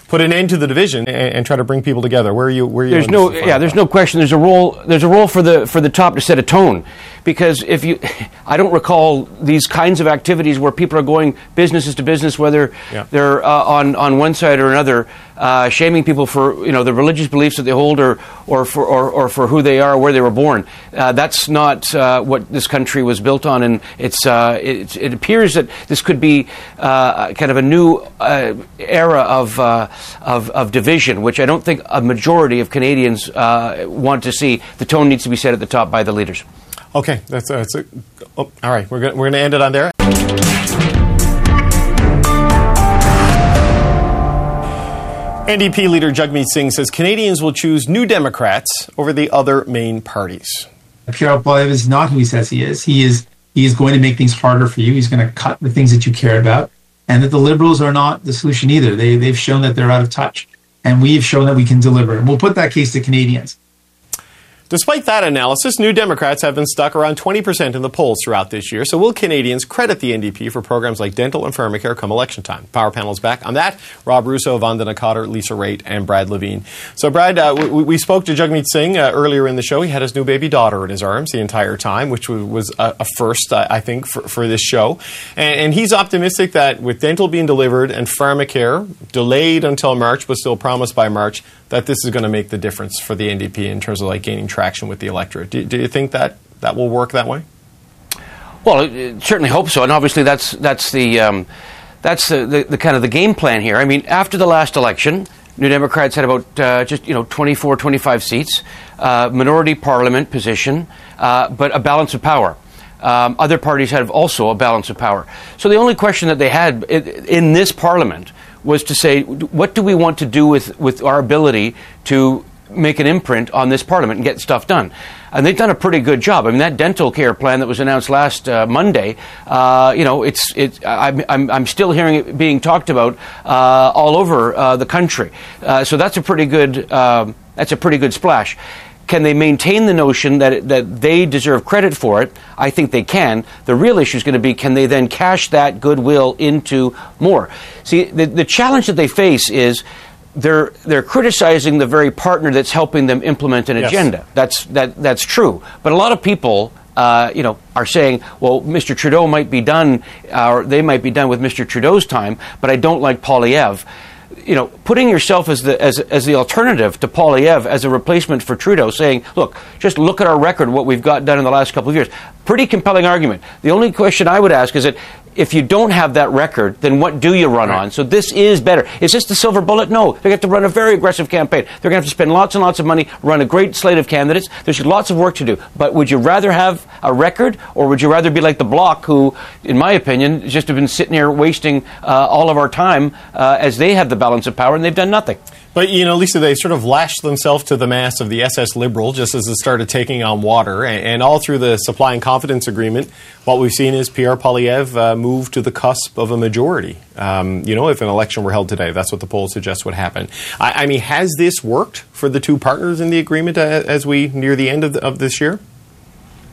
put an end to the division and, and, try to bring people together. Where are you? Where are you? There's no, yeah, there's no question. There's a role. There's a role for the for the top to set a tone, because if you, [laughs] I don't recall these kinds of activities where people are going businesses to business, whether yeah. they're uh, on on one side or another, uh, shaming people for you know the religious beliefs that they hold or or for or, or for who they are, or where they were born. Uh, that's not uh, what this country was built on, and it's uh, it, it, appears that this could be uh, kind of a new era of of, of, division, which I don't think a majority of Canadians uh, want to see. The tone needs to be set at the top by the leaders. Okay, that's, that's a, oh, all right. We're going we're gonna end it on there. NDP leader Jagmeet Singh says Canadians will choose New Democrats over the other main parties. Pierre Poilievre is not who he says he is. He is he is going to make things harder for you. He's going to cut the things that you care about and that the liberals are not the solution either. They, they've shown that they're out of touch, and we've shown that we can deliver. And we'll put that case to Canadians. Despite that analysis, New Democrats have been stuck around 20% in the polls throughout this year. So will Canadians credit the NDP for programs like dental and pharmacare come election time? Power panel's back on that. Rob Russo, Vandana Kattar, Lisa Raitt, and Brad Lavigne. So, Brad, uh, we, we, spoke to Jagmeet Singh uh, earlier in the show. He had his new baby daughter in his arms the entire time, which was a, a first, uh, I think, for, for this show. And, and, he's optimistic that with dental being delivered and pharmacare delayed until March, but still promised by March, that this is going to make the difference for the NDP in terms of like gaining traction with the electorate. Do, do you think that that will work that way? Well, it, certainly hope so, and obviously that's that's the um, that's the, the, the, kind of the game plan here. I mean, after the last election, New Democrats had about uh, just you know 24, 25 seats, uh, minority parliament position, uh, but a balance of power. Um, other parties have also a balance of power. So the only question that they had in this parliament was to say, what do we want to do with, with our ability to make an imprint on this parliament and get stuff done? And they've done a pretty good job. I mean, that dental care plan that was announced last uh, Monday, uh, you know, it's, it's, I'm, I'm, I'm, still hearing it being talked about uh, all over uh, the country. Uh, so that's a pretty good, um, that's a pretty good splash. Can they maintain the notion that, that they deserve credit for it? I think they can. The real issue is going to be can they then cash that goodwill into more? See, the, the challenge that they face is they're, they're criticizing the very partner that's helping them implement an yes. agenda. That's, that, that's true. But a lot of people uh, you know, are saying, well, Mr. Trudeau might be done, or they might be done with Mr. Trudeau's time, but I don't like Poilievre you know, putting yourself as the as, as the alternative to Poilievre as a replacement for Trudeau, saying, "Look, just look at our record, what we've got done in the last couple of years." Pretty compelling argument. The only question I would ask is that if you don't have that record, then what do you run right. on? So this is better. Is this the silver bullet? No. They have to run a very aggressive campaign. They're going to have to spend lots and lots of money, run a great slate of candidates. There's lots of work to do. But would you rather have a record, or would you rather be like the Bloc, who, in my opinion, just have been sitting here wasting uh, all of our time uh, as they have the balance of power and they've done nothing? But, you know, Lisa, they sort of lashed themselves to the mast of the SS Liberal just as it started taking on water. And, and all through the supply and confidence agreement, what we've seen is Pierre Poilievre uh, move to the cusp of a majority. Um, you know, if an election were held today, that's what the polls suggest would happen. I, I mean, has this worked for the two partners in the agreement uh, as we near the end of, the, of this year?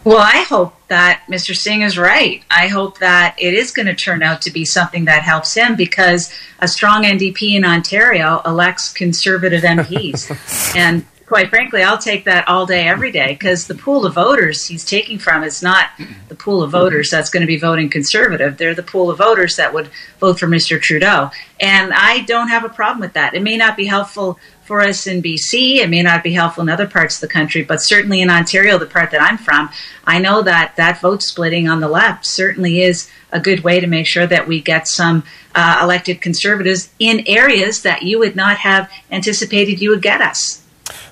Well, I hope that Mr. Singh is right. I hope that it is going to turn out to be something that helps him because a strong NDP in Ontario elects conservative MPs. [laughs] and quite frankly, I'll take that all day, every day, because the pool of voters he's taking from is not the pool of voters that's going to be voting conservative. They're the pool of voters that would vote for Mr. Trudeau. And I don't have a problem with that. It may not be helpful for us in BC. It may not be helpful in other parts of the country, but certainly in Ontario, the part that I'm from, I know that that vote splitting on the left certainly is a good way to make sure that we get some uh, elected conservatives in areas that you would not have anticipated you would get us.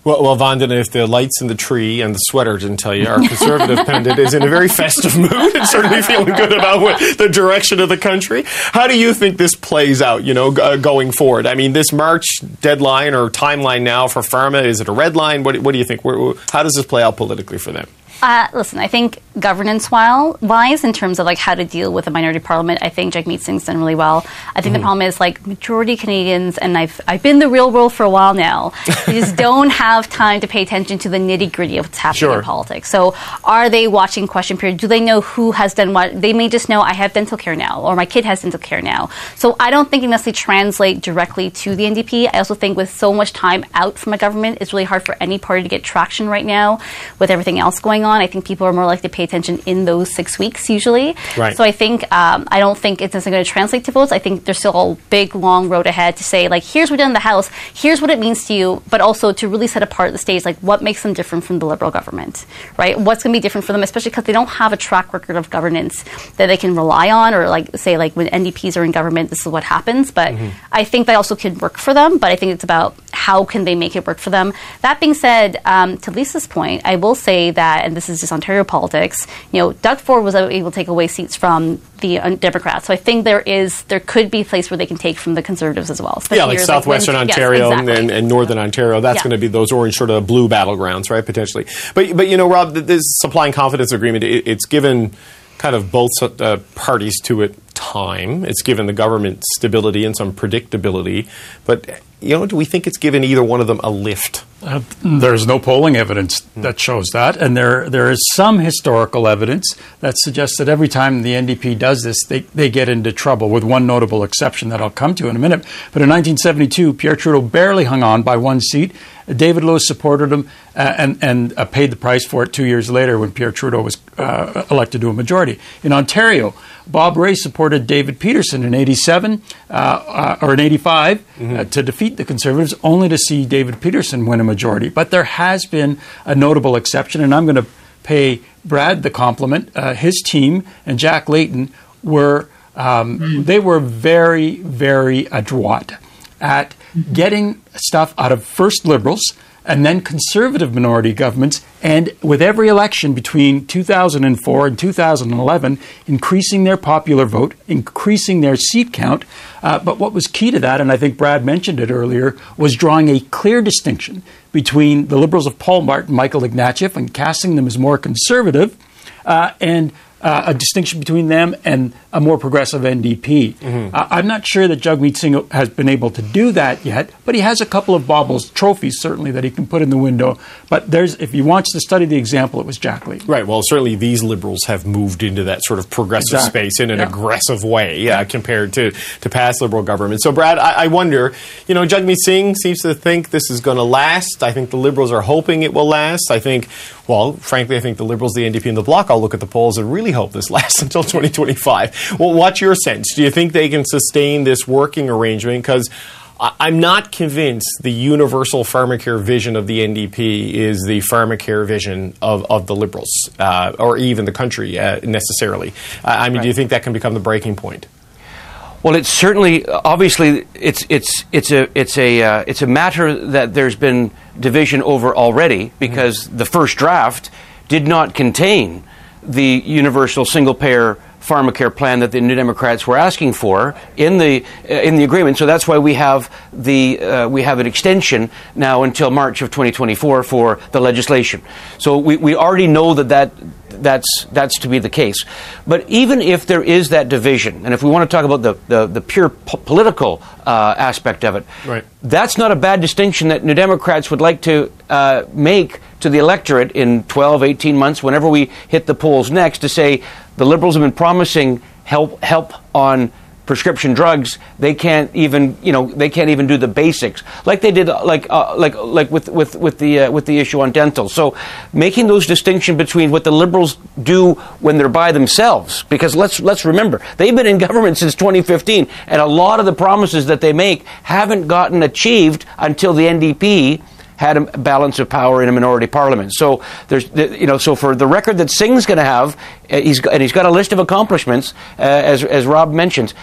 Well, well, Vandana, if the lights in the tree and the sweater didn't tell you, our conservative [laughs] pundit is in a very festive mood and certainly [laughs] feeling good about what, the direction of the country. How do you think this plays out, you know, uh, going forward? I mean, this March deadline or timeline now for pharma, is it a red line? What, what do you think? Where, how does this play out politically for them? Uh, listen, I think governance wise, in terms of like how to deal with a minority parliament, I think Jagmeet Singh's done really well. I think mm-hmm. the problem is like majority Canadians, and I've I've been in the real world for a while now. [laughs] they just don't have time to pay attention to the nitty gritty of what's happening sure. in politics. So, are they watching question period? Do they know who has done what? They may just know I have dental care now, or my kid has dental care now. So, I don't think it necessarily translate directly to the NDP. I also think with so much time out from a government, it's really hard for any party to get traction right now with everything else going on on. I think people are more likely to pay attention in those six weeks usually. Right. So I think um, I don't think it's necessarily going to translate to votes. I think there's still a big long road ahead to say like here's what we done in the House, here's what it means to you, but also to really set apart the states like what makes them different from the Liberal government, right? What's going to be different for them, especially because they don't have a track record of governance that they can rely on, or like say like when NDPs are in government, this is what happens. But mm-hmm. I think that also could work for them. But I think it's about how can they make it work for them. That being said, um, to Lisa's point, I will say that, and this is just Ontario politics. You know, Doug Ford was able to take away seats from the uh, Democrats, so I think there is there could be a place where they can take from the Conservatives as well. Yeah, like southwestern like when, Ontario yes, exactly. and, and, northern Ontario. That's yeah. going to be those orange sort of blue battlegrounds, right? Potentially, but but you know, Rob, this supply and confidence agreement it, it's given kind of both uh, parties to it time. It's given the government stability and some predictability, but you know, do we think it's given either one of them a lift? Uh, there's no polling evidence that shows that, and there there is some historical evidence that suggests that every time the NDP does this, they, they get into trouble. With one notable exception that I'll come to in a minute. But in 1972, Pierre Trudeau barely hung on by one seat. David Lewis supported him uh, and, and uh, paid the price for it two years later when Pierre Trudeau was uh, elected to a majority. In Ontario, Bob Rae supported David Peterson in 87 uh, uh, or in 85 mm-hmm. to defeat the Conservatives, only to see David Peterson win a majority. But there has been a notable exception, and I'm going to pay Brad the compliment. his team and Jack Layton were um, mm. they were very, very adroit at getting stuff out of first liberals and then conservative minority governments, and with every election between 2004 and 2011, increasing their popular vote, increasing their seat count. Uh, but what was key to that, and I think Brad mentioned it earlier, was drawing a clear distinction between the Liberals of Paul Martin, Michael Ignatieff, and casting them as more conservative, uh, and uh, a distinction between them and a more progressive NDP. Mm-hmm. Uh, I'm not sure that Jagmeet Singh has been able to do that yet, but he has a couple of baubles, trophies certainly, that he can put in the window. But there's, if he wants to study the example, it was Jack Lee. Right. Well, certainly these liberals have moved into that sort of progressive exactly. space in an yeah. aggressive way uh, compared to, to past liberal governments. So, Brad, I, I wonder, you know, Jagmeet Singh seems to think this is going to last. I think the liberals are hoping it will last. I think, well, frankly, I think the liberals, the NDP, and the Bloc all look at the polls and really hope this [laughs] lasts until 2025. Well, what's your sense? Do you think they can sustain this working arrangement? Because I'm not convinced the universal pharmacare vision of the NDP is the pharmacare vision of, of the Liberals uh, or even the country uh, necessarily. Uh, I mean, right. do you think that can become the breaking point? Well, it's certainly obviously it's it's it's a it's a uh, it's a matter that there's been division over already because mm-hmm. the first draft did not contain the universal single payer pharmacare plan that the New Democrats were asking for in the uh, in the agreement. So that's why we have the uh, we have an extension now until March of 2024 for the legislation. So we, we already know that that that's that's to be the case. But even if there is that division, and if we want to talk about the the, the pure po- political uh, aspect of it, right. that's not a bad distinction that New Democrats would like to uh, make to the electorate in 12, 18 months, whenever we hit the polls next, to say the Liberals have been promising help help on prescription drugs, they can't even you know they can't even do the basics like they did like uh, like like with with with the uh, with the issue on dental. So making those distinction between what the liberals do when they're by themselves, because let's let's remember they've been in government since 2015, and a lot of the promises that they make haven't gotten achieved until the NDP had a balance of power in a minority parliament. So there's, you know, so for the record that Singh's going to have, uh, and he's got a list of accomplishments, uh, as as Rob mentioned.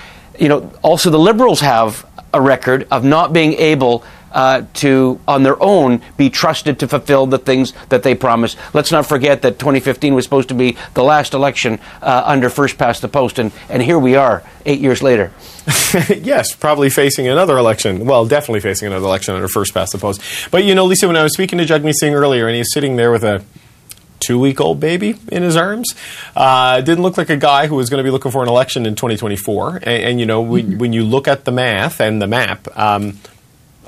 You know, also the Liberals have a record of not being able uh, to, on their own, be trusted to fulfill the things that they promised. Let's not forget that 2015 was supposed to be the last election uh, under first past the post, and, and here we are, eight years later. [laughs] yes, probably facing another election. Well, definitely facing another election under first past the post. But you know, Lisa, when I was speaking to Jagmeet Singh earlier, and he's sitting there with a two week old baby in his arms. Uh, didn't look like a guy who was going to be looking for an election in 2024. And, and you know, mm-hmm. when you look at the math and the map, um,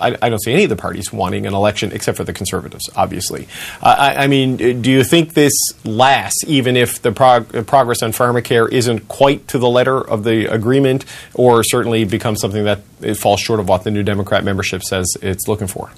I, I, don't see any of the parties wanting an election except for the conservatives, obviously. Uh, I, I, mean, do you think this lasts even if the prog- progress on pharmacare isn't quite to the letter of the agreement or certainly becomes something that it falls short of what the new Democrat membership says it's looking for?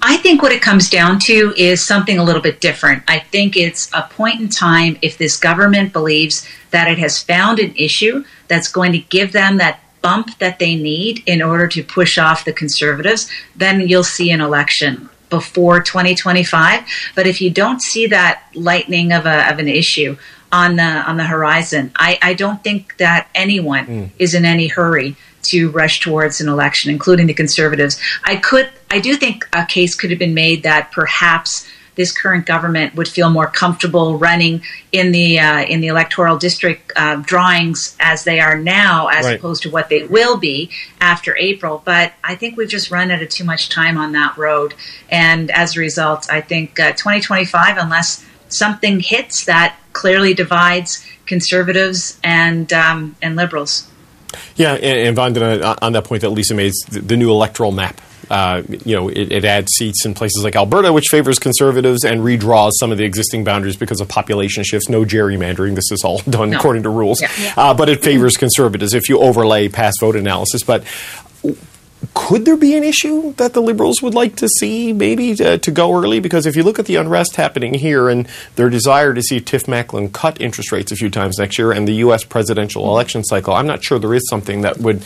I think what it comes down to is something a little bit different. I think it's a point in time if this government believes that it has found an issue that's going to give them that bump that they need in order to push off the conservatives, then you'll see an election before 2025. But if you don't see that lightning of, a, of an issue on the on the horizon, I, I don't think that anyone mm. is in any hurry to rush towards an election, including the conservatives. I could I do think a case could have been made that perhaps this current government would feel more comfortable running in the uh, in the electoral district uh, drawings as they are now, as right. opposed to what they will be after April. But I think we've just run out of too much time on that road, and as a result, I think uh, 2025, unless something hits that clearly divides conservatives and um, and liberals. Yeah, and, and on that point that Lisa made, the new electoral map uh, you know, it, it, adds seats in places like Alberta, which favors conservatives, and redraws some of the existing boundaries because of population shifts. No gerrymandering. This is all [laughs] done no. according to rules. Yeah. Yeah. Uh, but it favors conservatives if you overlay past vote analysis. But could there be an issue that the Liberals would like to see maybe to, to, go early? Because if you look at the unrest happening here and their desire to see Tiff Macklem cut interest rates a few times next year and the U.S. presidential election cycle, I'm not sure there is something that would,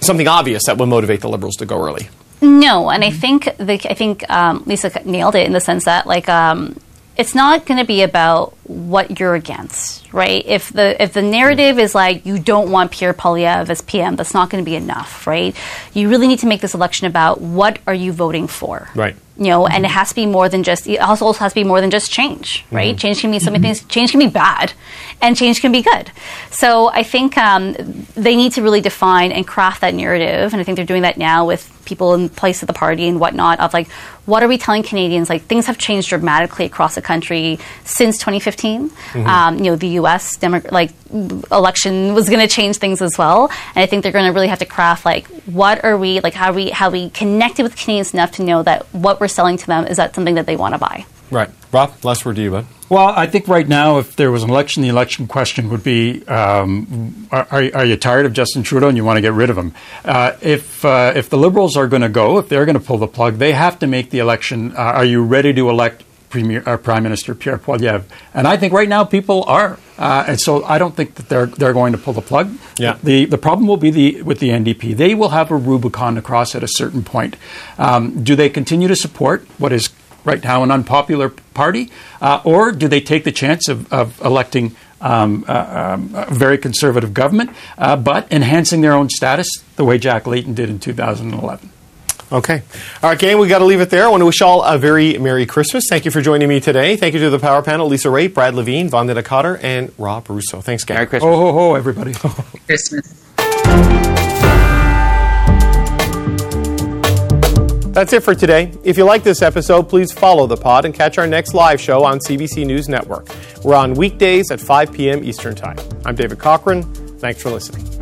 something obvious that would motivate the Liberals to go early. No, and I think the, I think um, Lisa nailed it in the sense that like um, it's not going to be about what you're against, right? If the if the narrative is like you don't want Pierre Poilievre as PM, that's not going to be enough, right? You really need to make this election about what are you voting for, right? You know, and it has to be more than just. It also has to be more than just change, right? Mm-hmm. Change can be something. Mm-hmm. Change can be bad, and change can be good. So I think um, they need to really define and craft that narrative, and I think they're doing that now with people in place of the party and whatnot. Of like, what are we telling Canadians? Like, things have changed dramatically across the country since 2015. Mm-hmm. Um, you know, the U.S. Demo- like election was going to change things as well, and I think they're going to really have to craft like, what are we like? How we how we connected with Canadians enough to know that what we're selling to them is that something that they want to buy. Right, Rob. Last word to you, bud. Well, I think right now, if there was an election, the election question would be: um, are, are, you tired of Justin Trudeau and you want to get rid of him? Uh, if uh, if the Liberals are going to go, if they're going to pull the plug, they have to make the election. Uh, are you ready to elect Premier, uh, Prime Minister Pierre Poilievre? And I think right now people are, uh, and so I don't think that they're they're going to pull the plug. Yeah. The the problem will be the with the NDP. They will have a Rubicon to cross at a certain point. Um, do they continue to support what is right now an unpopular party, uh, or do they take the chance of, of electing um, uh, um, a very conservative government, uh, but enhancing their own status the way Jack Layton did in 2011? Okay. All right, gang, we got to leave it there. I want to wish all a very Merry Christmas. Thank you for joining me today. Thank you to the Power Panel, Lisa Raitt, Brad Lavigne, Vandana Kattar, and Rob Russo. Thanks, gang. Merry Christmas. Ho, ho, ho, everybody. [laughs] Christmas. That's it for today. If you like this episode, please follow the pod and catch our next live show on CBC News Network. We're on weekdays at 5 p.m. Eastern Time. I'm David Cochrane. Thanks for listening.